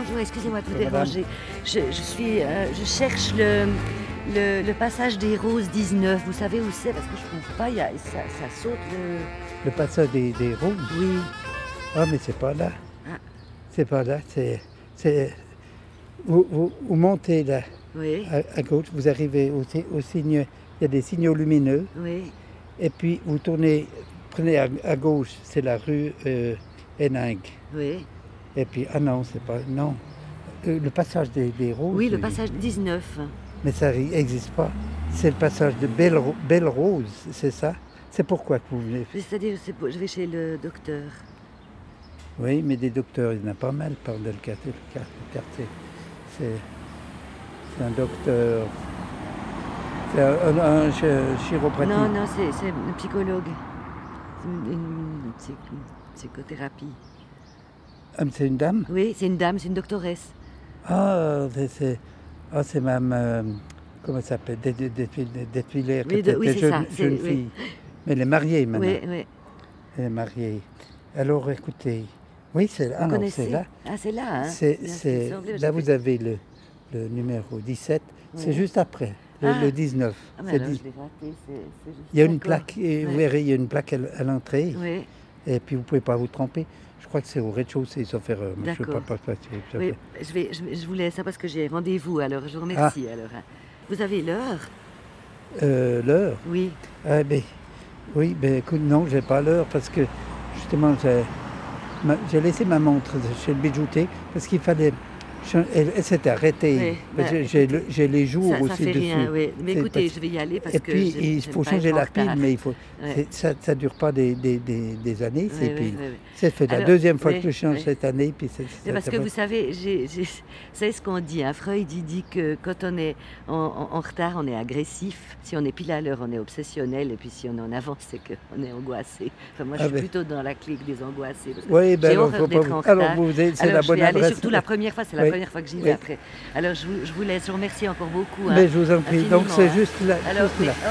bonjour, excusez-moi de vous Bonjour, déranger. Je, je suis, euh, je cherche le, le, le passage des Roses 19. Vous savez où c'est? Parce que je trouve pas, y a, ça, ça saute le... Le passage des, des roses? Oui. Ah, mais c'est pas là. Ah. C'est pas là. C'est. c'est- Vous, vous, vous montez là, Oui, à, à gauche, vous arrivez au, au signe. Il y a des signaux lumineux. oui. Et puis vous tournez, prenez à, à gauche, c'est la rue euh, Héningue. Oui, Et puis, ah non, c'est pas. Non. Euh, le passage des, des roses. oui, le passage 19. Mais ça n'existe pas. C'est le passage de Belle, Ro- Belle Rose, c'est ça? C'est pourquoi que vous venez? C'est-à-dire, c'est pour- je vais chez le docteur. Oui, mais des docteurs, il y en a pas mal par le quartier. C'est, c'est un docteur. C'est un, un- un chi- chiropratique. Non, non, c'est c'est un psychologue. C'est une psychothérapie. Ah, mais c'est une dame? Oui, c'est une dame, c'est une doctoresse. Ah, c'est, c'est, ah, c'est Mme. euh, comment elle s'appelle? D'Etwiller, qui Oui, de- était oui, c'est jeune, ça, c'est- oui. fille. Mais elle est mariée maintenant. Oui, oui. Elle est mariée. Alors écoutez, oui, c'est, ah c'est là. Ah, c'est là, hein C'est, c'est- là, vous avez le, le numéro 17. C'est Oui. juste après, le, Ah. le 19. Ah, mais C'est alors, dix- je l'ai raté, c'est- c'est juste- Il y a une plaque, et vous verrez, il y a une plaque à, à l'entrée. Oui, Et puis vous ne pouvez pas vous tromper. Je crois que c'est au rez-de-chaussée, sauf erreur. mais Je ne veux D'accord. pas pas passer. ça oui. Je, vais, je, vous laisse ça parce que j'ai rendez-vous, alors je vous remercie. Ah. Alors, hein. Vous avez l'heure? Euh, l'heure? Oui. Ah, ben, Oui, ben écoute, non, j'ai pas l'heure parce que justement, j'ai laissé ma montre chez le bijoutier parce qu'il fallait. Elle, elle s'était arrêtée. Oui, j'ai- j'ai le- j'ai les jours Ça, ça aussi fait dessus. rien, oui. Mais écoutez, parce- je vais y aller parce Et que. puis, il faut changer la pile, mais il faut. Ouais. Ça ne dure pas des, des, des, des années, Oui, ces piles. C'est fait la deuxième fois que je change cette année. Puis c'est- ça- parce ça que vous savez, j'ai- j'ai- c'est ce qu'on dit. Hein. Freud, il dit que quand on est en, en- en retard, on est agressif. Si on est pile à l'heure, on est obsessionnel. Et puis si on est en avance, c'est qu'on est angoissé. Enfin, moi, je Ah suis ben. plutôt dans la clique des angoissés. Oui, ben j'ai alors, horreur d'être vous- alors c'est la bonne adresse. surtout la première fois, c'est la Oui, première fois que j'y oui. vais après. Alors je vous, je vous laisse, je vous remercie encore beaucoup. hein. Mais je vous en prie. Donc c'est hein. juste là. Alors, juste là. oh,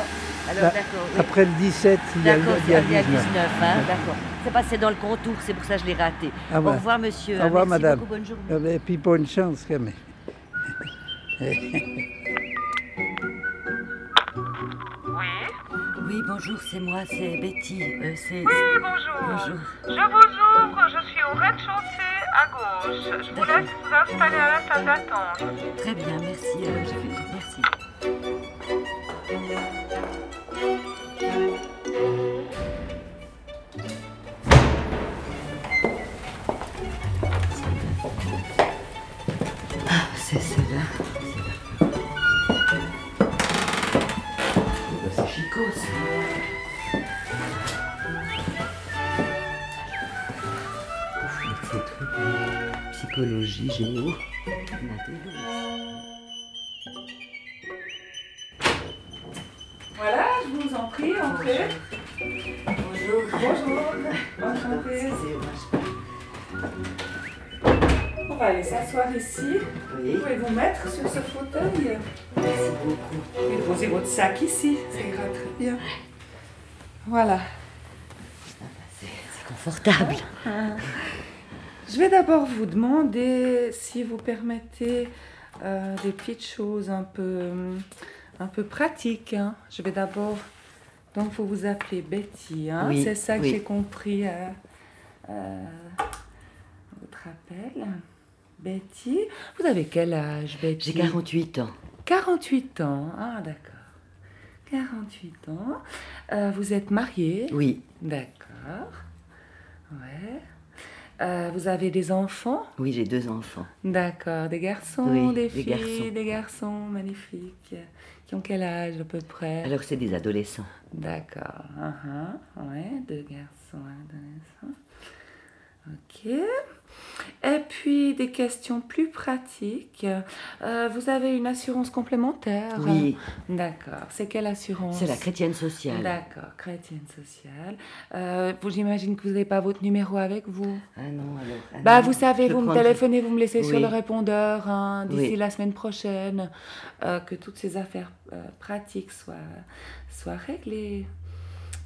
alors Là. Après le 17, il y a, le- D'accord, il y a c'est- il y a 19. 19, hein, d'accord. C'est passé dans le contour, c'est pour ça que je l'ai raté. Ah Au revoir, monsieur. Au revoir, Merci madame. beaucoup, bonne journée. Ben, Et puis bonne chance quand même. Oui, bonjour, c'est moi, c'est Betty. Euh, c'est... Oui, bonjour. Bonjour. Je vous ouvre, je suis au rez-de-chaussée à gauche. Je vous laisse vous installer à la salle d'attente. Très bien, merci. Alors, je fais... Merci. Géo. Voilà, je vous en prie, entrez. Bonjour. Bonjour. Enchantée. On va aller s'asseoir ici. Oui, Vous pouvez vous mettre sur ce fauteuil? merci beaucoup. Et posez votre sac ici. Ça ira très bien. Voilà. C'est c'est confortable. Je vais d'abord vous demander si vous permettez euh, des petites choses un peu, un peu pratiques. hein. Je vais d'abord. Donc, vous vous appelez Betty. hein. Oui, C'est ça que oui. j'ai compris à, à votre appel. Betty. Vous avez quel âge, Betty? J'ai 48 ans. 48 ans. Ah, d'accord. 48 ans. Euh, vous êtes mariée? Oui, D'accord. Ouais. Euh, vous avez des enfants oui, j'ai deux enfants. D'accord. Des garçons, Oui, des des filles, garçons. des garçons magnifiques. Qui ont quel âge à peu près Alors, c'est des adolescents. D'accord. Uh-huh. Ouais, deux garçons, adolescents. Ok. Et puis des questions plus pratiques. Euh, vous avez une assurance complémentaire Oui, D'accord. C'est quelle assurance c'est la chrétienne sociale. D'accord, chrétienne sociale. Euh, vous- J'imagine que vous n'avez pas votre numéro avec vous. Ah non, alors. ah Bah, vous savez, vous me téléphonez, vous me laissez sur le répondeur hein, d'ici Oui. la semaine prochaine, euh, que toutes ces affaires pratiques soient, soient réglées.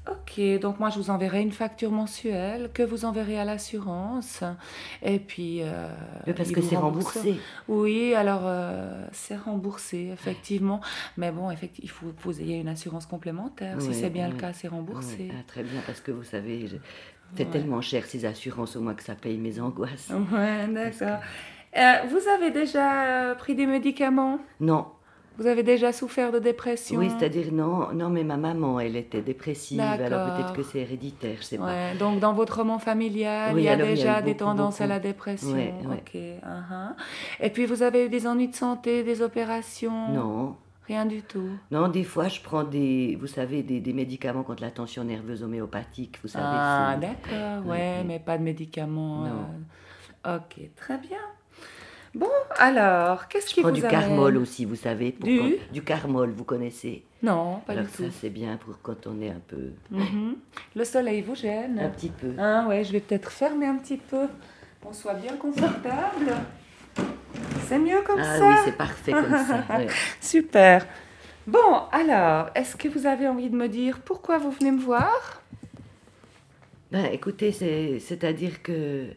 Ok, donc moi je vous enverrai une facture mensuelle que vous enverrez à l'assurance. Et puis. euh, parce que c'est remboursé. Oui, alors euh, c'est remboursé, effectivement. Mais bon, effectivement, il faut que vous ayez une assurance complémentaire. si c'est bien le cas, c'est remboursé. Ah, très bien, parce que vous savez, je- c'est Ouais. tellement cher ces assurances au moins que ça paye mes angoisses. Ouais, d'accord. Euh, vous avez déjà euh, pris des médicaments? Non, Vous avez déjà souffert de dépression oui, c'est-à-dire non, non, mais ma maman, elle était dépressive, alors peut-être que c'est héréditaire, je sais pas. Donc dans votre roman familial, Oui, il y a y déjà des beaucoup, tendances à la dépression. Ouais, ouais. Ok. uh-huh. Et puis vous avez eu des ennuis de santé, des opérations? Non, Rien du tout? non, des fois je prends des, vous savez, des, des médicaments contre la tension nerveuse homéopathique, vous savez. Ah, d'accord, ouais, Ouais, mais pas de médicaments. Non. euh, Ok, très bien. Bon, alors, qu'est-ce Je qui vous du carmol aussi, vous savez. pour Du quand- Du carmol, vous connaissez Non, pas Alors du ça tout. c'est bien pour quand on est un peu, Mhm. Le soleil vous un gêne petit peu. Ah ouais, je vais peut-être fermer un petit peu. On soit bien confortable. C'est mieux comme Ah ça oui, c'est parfait comme ça. ouais. Super. Bon, alors, est-ce que vous avez envie de me dire pourquoi vous venez me voir? Ben, écoutez, c'est- c'est-à-dire que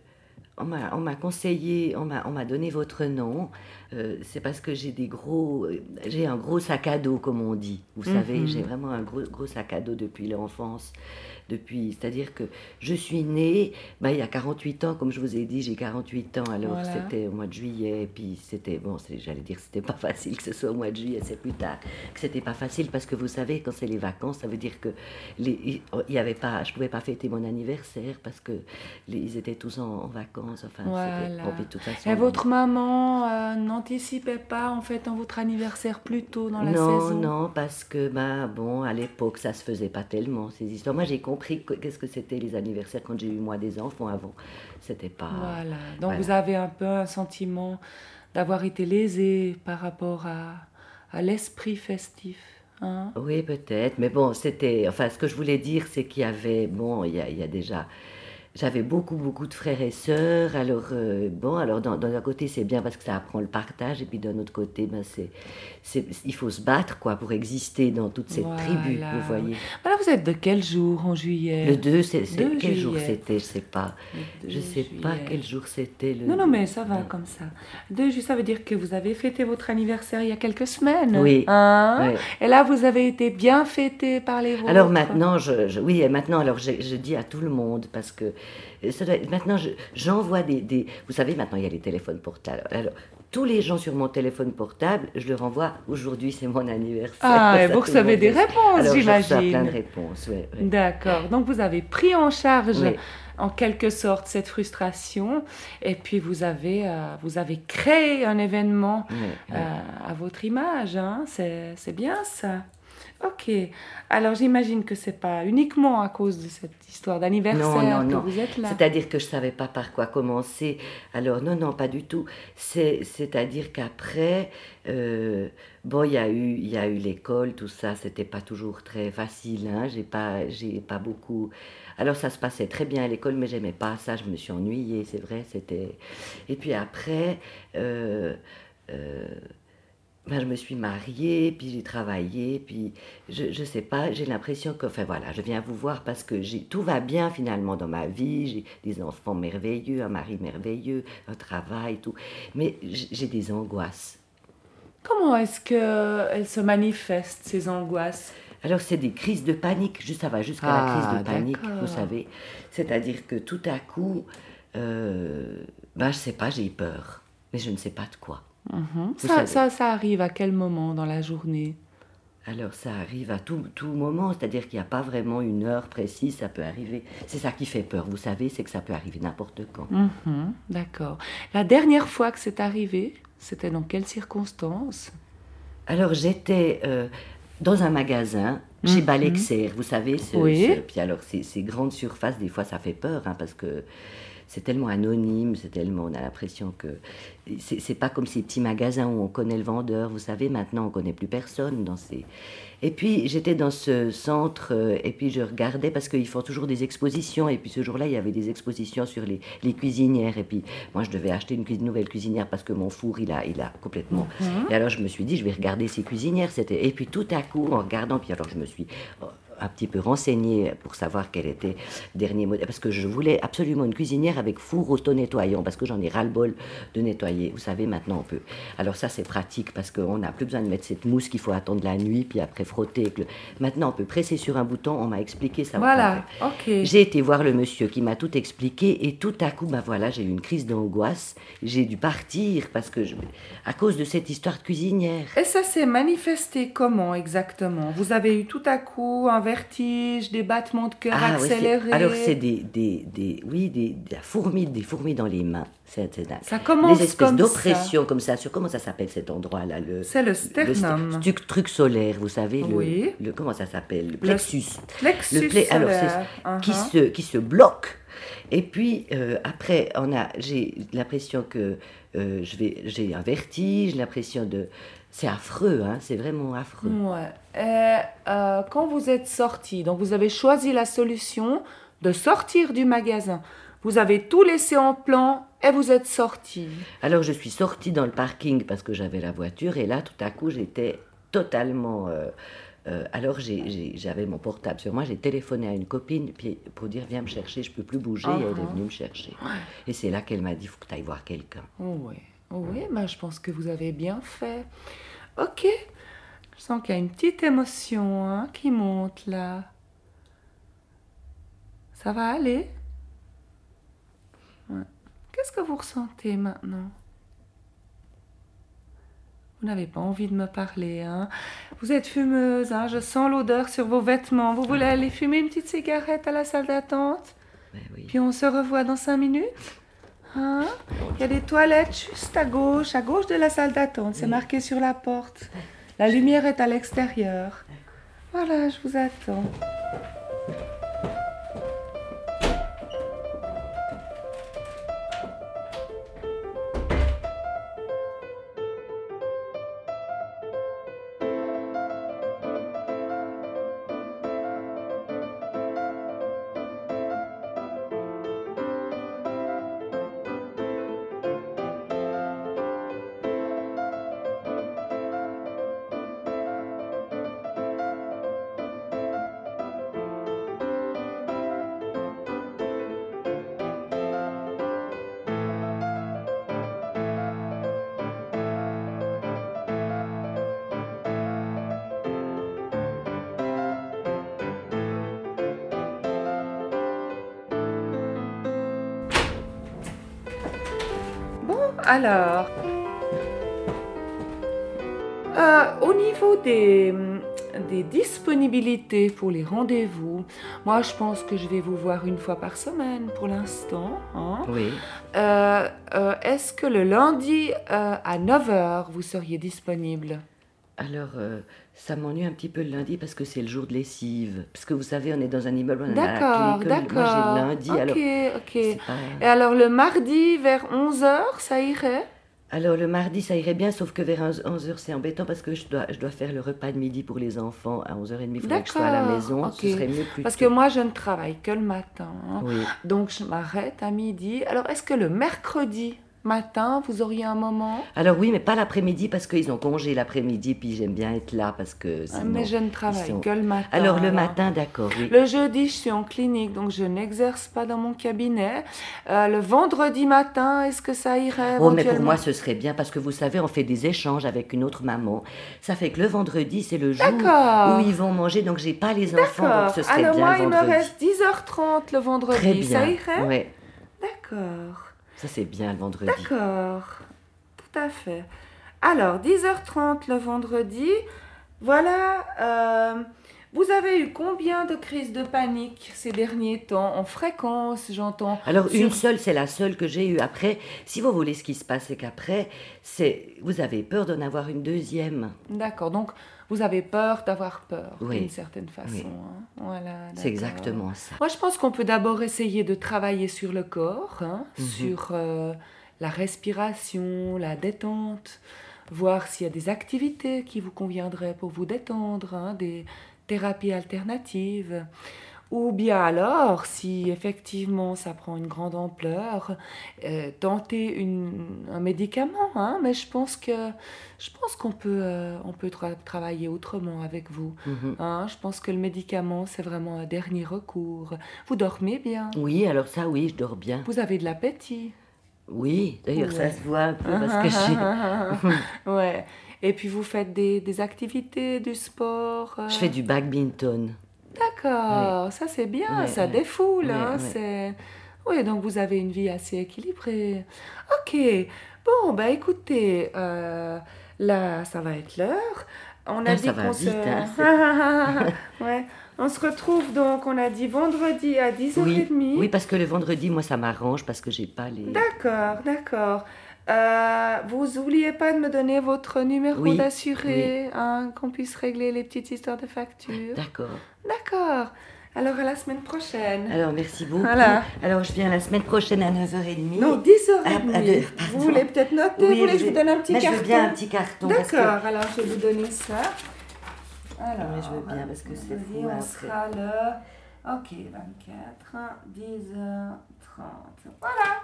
on m'a on m'a conseillé, on m'a donné votre nom. Euh, c'est parce que j'ai des gros, euh, j'ai un gros sac à dos, comme on dit. Vous savez, Mhm. j'ai vraiment un gros, gros sac à dos depuis l'enfance. Depuis, c'est-à-dire que je suis née, ben, il y a 48 ans, comme je vous ai dit, j'ai 48 ans, alors Voilà. c'était au mois de juillet, et puis c'était, bon, j'allais dire que c'était pas facile que ce soit au mois de juillet, c'est plus tard, que c'était pas facile, parce que vous savez, quand c'est les vacances, ça veut dire que les, il y avait pas, je pouvais pas fêter mon anniversaire, parce que les- ils étaient tous en, en vacances, enfin, c'était, Voilà. puis de toute façon, Et votre maman euh, n'anticipait pas en fait en votre anniversaire plus tôt dans la non, saison? non, parce que, ben, bon, à l'époque, ça se faisait pas tellement, ces histoires. Moi, j'ai compris que- qu'est-ce que c'était les anniversaires quand j'ai eu, moi, des enfants avant. C'était pas... Voilà. Donc voilà. vous avez un peu un sentiment d'avoir été lésé par rapport à, à l'esprit festif. Hein? Oui, peut-être, mais bon, c'était... Enfin, ce que je voulais dire, c'est qu'il y avait... Bon, il y a, il y a déjà... J'avais beaucoup, beaucoup de frères et sœurs. Alors, euh, bon, alors d'un côté, c'est bien parce que ça apprend le partage. Et puis d'un autre côté, ben, c'est, c'est, il faut se battre, quoi, pour exister dans toute cette tribu, vous voyez. Alors vous êtes de quel jour en juillet? Le 2, c'est, c'est- 2 quel jour c'était, je sais pas. Je 2 sais pas quel jour c'était. Le... Non, non, mais ça va comme ça. Deux juillet, ça veut dire que vous avez fêté votre anniversaire il y a quelques semaines. Oui. Hein? Et là, vous avez été bien fêté par les vôtres. Alors maintenant, je, je- oui, et maintenant, alors je, je dis à tout le monde parce que ça doit être- maintenant, je- j'envoie des, des, vous savez, maintenant il y a les téléphones portables. Alors tous les gens sur mon téléphone portable, je leur envoie. Aujourd'hui, c'est mon anniversaire. Ah, et vous recevez des réponses, j'imagine. plein de réponses. ouais. D'accord. Donc vous avez pris en charge Oui. en quelque sorte cette frustration et puis vous avez, euh, vous avez créé un événement euh, à votre image. Hein. C'est c'est bien ça. Ok. Alors j'imagine que c'est pas uniquement à cause de cette histoire d'anniversaire que non. vous êtes là. C'est-à-dire que je savais pas par quoi commencer. Alors non, non, pas du tout. C'est, c'est-à-dire qu'après, euh, bon, il y a eu, il y a eu l'école, tout ça. C'était pas toujours très facile. Hein. J'ai pas, j'ai pas beaucoup. Alors ça se passait très bien à l'école, mais j'aimais pas ça. Je me suis ennuyée, c'est vrai. C'était. Et puis après. euh, euh, ben, je me suis mariée, puis j'ai travaillé, puis je, je sais pas, j'ai l'impression que, enfin voilà, je viens vous voir parce que j'ai, tout va bien finalement dans ma vie, j'ai des enfants merveilleux, un mari merveilleux, un travail, tout, mais j'ai des angoisses. Comment est-ce que elles se manifestent ces angoisses? Alors c'est des crises de panique, juste ça va jusqu'à Ah, la crise de panique, d'accord. vous savez, c'est-à-dire que tout à coup, euh, ben je sais pas, j'ai peur, mais je ne sais pas de quoi. Mhm. Ça, ça, ça arrive à quel moment dans la journée? Alors ça arrive à tout, tout moment, c'est-à-dire qu'il n'y a pas vraiment une heure précise, ça peut arriver. C'est ça qui fait peur, vous savez, c'est que ça peut arriver n'importe quand. Mhm, D'accord. La dernière fois que c'est arrivé, c'était dans quelles circonstances? Alors j'étais euh, dans un magasin chez Mhm. Balexer, vous savez, ce, Oui. ce- puis alors ces, ces grandes surfaces, des fois ça fait peur, hein, parce que c'est tellement anonyme, c'est tellement, on a l'impression que... c'est pas comme ces petits magasins où on connaît le vendeur. Vous savez, maintenant, on connaît plus personne dans ces. Et puis, j'étais dans ce centre euh, et puis je regardais parce qu'ils font toujours des expositions. Et puis, ce jour-là, il y avait des expositions sur les, les cuisinières. Et puis, moi, je devais acheter une nouvelle cuisinière parce que mon four, il a, il a complètement. Et alors, je me suis dit, je vais regarder ces cuisinières. Et puis, tout à coup, en regardant, puis alors, je me suis euh, un petit peu renseignée pour savoir quel était le dernier modèle. Parce que je voulais absolument une cuisinière avec four auto-nettoyant, parce que j'en ai ras-le-bol de nettoyer. Vous savez, maintenant on peut. Alors ça, c'est pratique, parce qu'on n'a plus besoin de mettre cette mousse qu'il faut attendre la nuit, puis après frotter. avec le- Maintenant, on peut presser sur un bouton, on m'a expliqué ça. Voilà, ok. J'ai été voir le monsieur qui m'a tout expliqué, et tout à coup, ben voilà, j'ai eu une crise d'angoisse. J'ai dû partir, parce que je... à cause de cette histoire de cuisinière. Et ça s'est manifesté comment exactement? Vous avez eu tout à coup un vertige, des battements de cœur Ah, accélérés? alors c'est des, des, des, oui, des, des fourmis, des fourmis dans les mains. Ça commence des espèces d'oppression comme ça. Sur comment ça s'appelle cet endroit-là le, C'est le le sternum. st- truc, truc solaire, vous savez le, Oui. le- comment ça s'appelle le plexus. Plexus Le plé- alors, c'est- solaire. qui Uh-huh. se qui se bloque. Et puis euh, après, on a, j'ai l'impression que euh, je vais, j'ai un vertige, l'impression de, c'est affreux, hein, c'est vraiment affreux. Ouais. Et, euh, quand vous êtes sorti, donc vous avez choisi la solution de sortir du magasin. Vous avez tout laissé en plan et vous êtes sorti. Alors je suis sortie dans le parking parce que j'avais la voiture et là tout à coup j'étais totalement... euh, euh, alors j'avais mon portable sur moi, j'ai téléphoné à une copine puis, pour dire viens me chercher, je peux plus bouger, et elle est Uh-huh. venue me chercher. Et c'est là qu'elle m'a dit faut que tu ailles voir quelqu'un. Oui, oui, bah, je pense que vous avez bien fait. Ok, je sens qu'il y a une petite émotion hein, qui monte là. Ça va aller? Ouais. Qu'est-ce que vous ressentez maintenant? Vous n'avez pas envie de me parler, hein? Vous êtes fumeuse, hein? Je sens l'odeur sur vos vêtements. Vous voulez aller fumer une petite cigarette à la salle d'attente? Ben oui. puis on se revoit dans cinq minutes? Hein? Il y a des toilettes juste à gauche, à gauche de la salle d'attente. C'est marqué sur la porte. La lumière est à l'extérieur. Voilà, je vous attends. Alors. Euh, au niveau des, des disponibilités pour les rendez-vous, moi je pense que je vais vous voir une fois par semaine pour l'instant. hein. Oui. Euh, euh, Est-ce que le lundi euh, à 9h vous seriez disponible? Alors ça m'ennuie un petit peu le lundi parce que c'est le jour de lessive. Parce que vous savez, on est dans un immeuble, on D'accord, d'accord. Moi j'ai le lundi, ok, alors... ok. pas- Et alors le mardi vers 11h, ça irait? Alors le mardi, ça irait bien, sauf que vers 11h, c'est embêtant parce que je dois, je dois faire le repas de midi pour les enfants à 11h30. Il faudrait que je sois à la maison. ok. Ce serait mieux plus Parce tôt. que moi je ne travaille que le matin. hein. Oui. Donc je m'arrête à midi. Alors est-ce que le mercredi matin, vous auriez un moment Alors oui, mais pas l'après-midi parce qu'ils ont congé l'après-midi, puis j'aime bien être là parce que Ah, sinon... Mais je ne travaille sont- que le matin. Alors le matin, d'accord, oui. Le jeudi, je suis en clinique, donc je n'exerce pas dans mon cabinet. Euh, le vendredi matin, est-ce que ça irait Oh, mais pour moi, ce serait bien parce que vous savez, on fait des échanges avec une autre maman. Ça fait que le vendredi, c'est le jour où ils vont manger, donc j'ai pas les enfants, donc ce serait Alors bien moi, il me reste 10h30 le vendredi. Très bien. Ça irait Ouais, D'accord. Ça c'est bien le vendredi. D'accord. Tout à fait. Alors, 10h30 le vendredi. Voilà. euh, vous avez eu combien de crises de panique ces derniers temps En fréquence, j'entends? Alors Sur- une seule, c'est la seule que j'ai eue. Après, si vous voulez, ce qui se passe, c'est qu'après, c'est vous avez peur d'en avoir une deuxième. D'accord. Donc, vous avez peur d'avoir peur, Oui. d'une certaine façon. Oui. hein. Voilà. C'est exactement ça. Moi, je pense qu'on peut d'abord essayer de travailler sur le corps, hein, Mhm. sur euh, la respiration, la détente, voir s'il y a des activités qui vous conviendraient pour vous détendre, hein, des thérapies alternatives. Ou bien alors, si effectivement ça prend une grande ampleur, euh, tenter une, un médicament. Hein, mais je pense que je pense qu'on peut euh, on peut travailler autrement avec vous. Mhm. hein. Je pense que le médicament c'est vraiment un dernier recours. Vous dormez bien? Oui, alors ça, oui, je dors bien. Vous avez de l'appétit? Oui, d'ailleurs, Ouais. ça se voit un peu parce que j'ai... ouais. Et puis vous faites des, des activités, du sport. euh, Je fais du badminton. D'accord, ça c'est bien, ça ouais. défoule. Hein. Oui, donc vous avez une vie assez équilibrée. Ok, bon, bah écoutez, euh, là ça va être l'heure. On a Ah, dit qu'on se... hein, ouais. On se retrouve donc, on a dit vendredi à 10h30. Oui, oui, parce que le vendredi, moi, ça m'arrange parce que j'ai pas les... D'accord, d'accord. Euh, vous oubliez pas de me donner votre numéro Oui, d'assuré, hein, qu'on puisse régler les petites histoires de factures. D'accord. D'accord. Alors à la semaine prochaine. Alors, merci beaucoup. Voilà. Alors, je viens la semaine prochaine à 9h30. Non, 10h30. Ah, de- vous voulez peut-être noter Oui, Vous voulez que je vous donne un petit mais je carton veux bien un petit carton. que- D'accord, alors je vais vous donner ça. Alors, Oui, je veux bien, parce que c'est fou, on sera le... Ok, 24, 10h30. Voilà.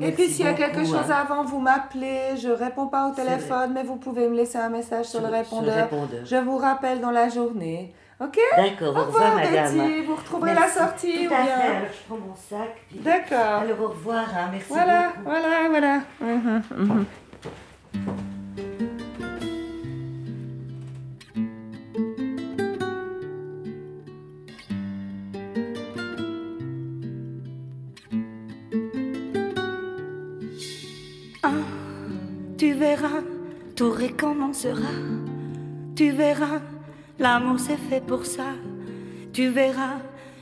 Et puis s'il y a quelque chose hein. avant, vous m'appelez. Je réponds pas au téléphone, mais vous pouvez me laisser un message sur, le répondeur. répondeur. Je vous rappelle dans la journée. Ok? D'accord, Au revoir, madame. Betty. Vous retrouverez Merci. la sortie Tout ou à bien... fait. Alors, je prends mon sac. puis- D'accord. Alors, au revoir. hein, Merci Voilà, beaucoup. voilà, voilà. Mhm, mhm. Tout recommencera. Tu verras, l'amour c'est fait pour ça. Tu verras,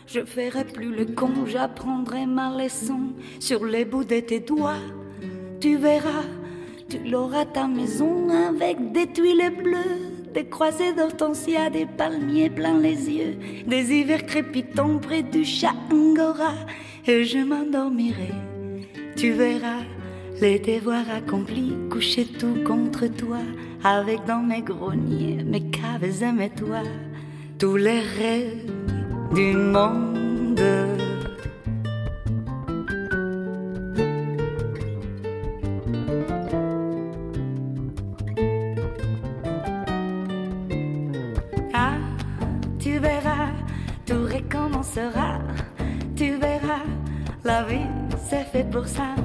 je ferai plus le con, j'apprendrai ma leçon sur les bouts de tes doigts. Tu verras, tu l'auras ta maison avec des tuiles bleues, des croisées d'hortensia, des palmiers plein les yeux, des hivers crépitants près du chat Angora, et je m'endormirai. Tu verras les devoirs accomplis, coucher tout contre toi, avec dans mes greniers, mes caves et mes toits, tous les rêves du monde. Ah, tu verras, tout recommencera. Tu verras, la vie c'est fait pour ça.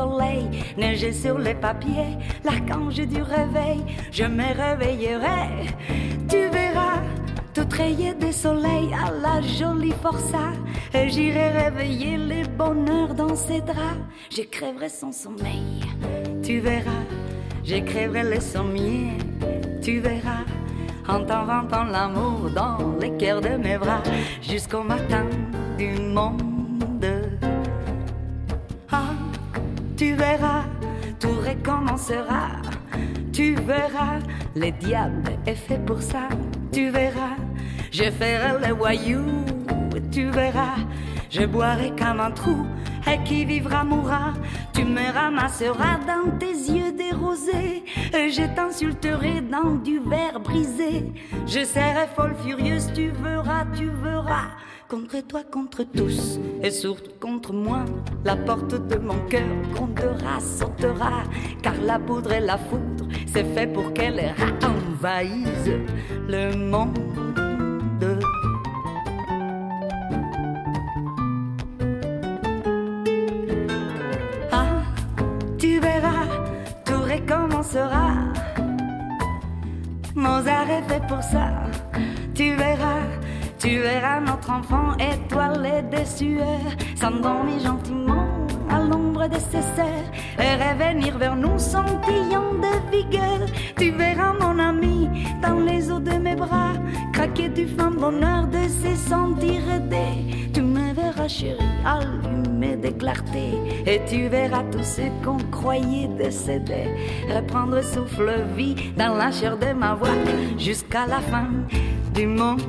Soleil, sur les papiers, l'archange du réveil. Je me réveillerai, tu verras. Tout rayé de soleil à la jolie forçat Et j'irai réveiller les bonheurs dans ses draps Je crèverai son sommeil, tu verras J'écrirai les sommiers, tu verras, en t'inventant l'amour dans les cœurs de mes bras, jusqu'au matin du monde. Tu verras, tout recommencera. Tu verras, le diable est fait pour ça. Tu verras, je ferai le voyou. Tu verras, je boirai comme un trou. Et qui vivra mourra. Tu me ramasseras dans tes yeux des rosés. Et je t'insulterai dans du verre brisé. Je serai folle furieuse, tu verras, tu verras. Contre toi, contre tous, et surtout contre moi. La porte de mon cœur grondera, sautera. Car la poudre et la foudre, c'est fait pour que les rats envahissent le monde. Ah, tu verras, tout recommencera. Mozart est fait pour ça. Tu verras, tu verras enfant étoilé des sueurs, s'endormir gentiment à l'ombre de ses sœurs et revenir vers nous sentillant de vigueur. Tu verras mon ami dans les eaux de mes bras, craquer du fin bonheur de se sentir. Tu me verras chérie, allumé de clarté, et tu verras tout ce qu'on croyait décédé, reprendre souffle vie dans la chair de ma voix jusqu'à la fin du monde.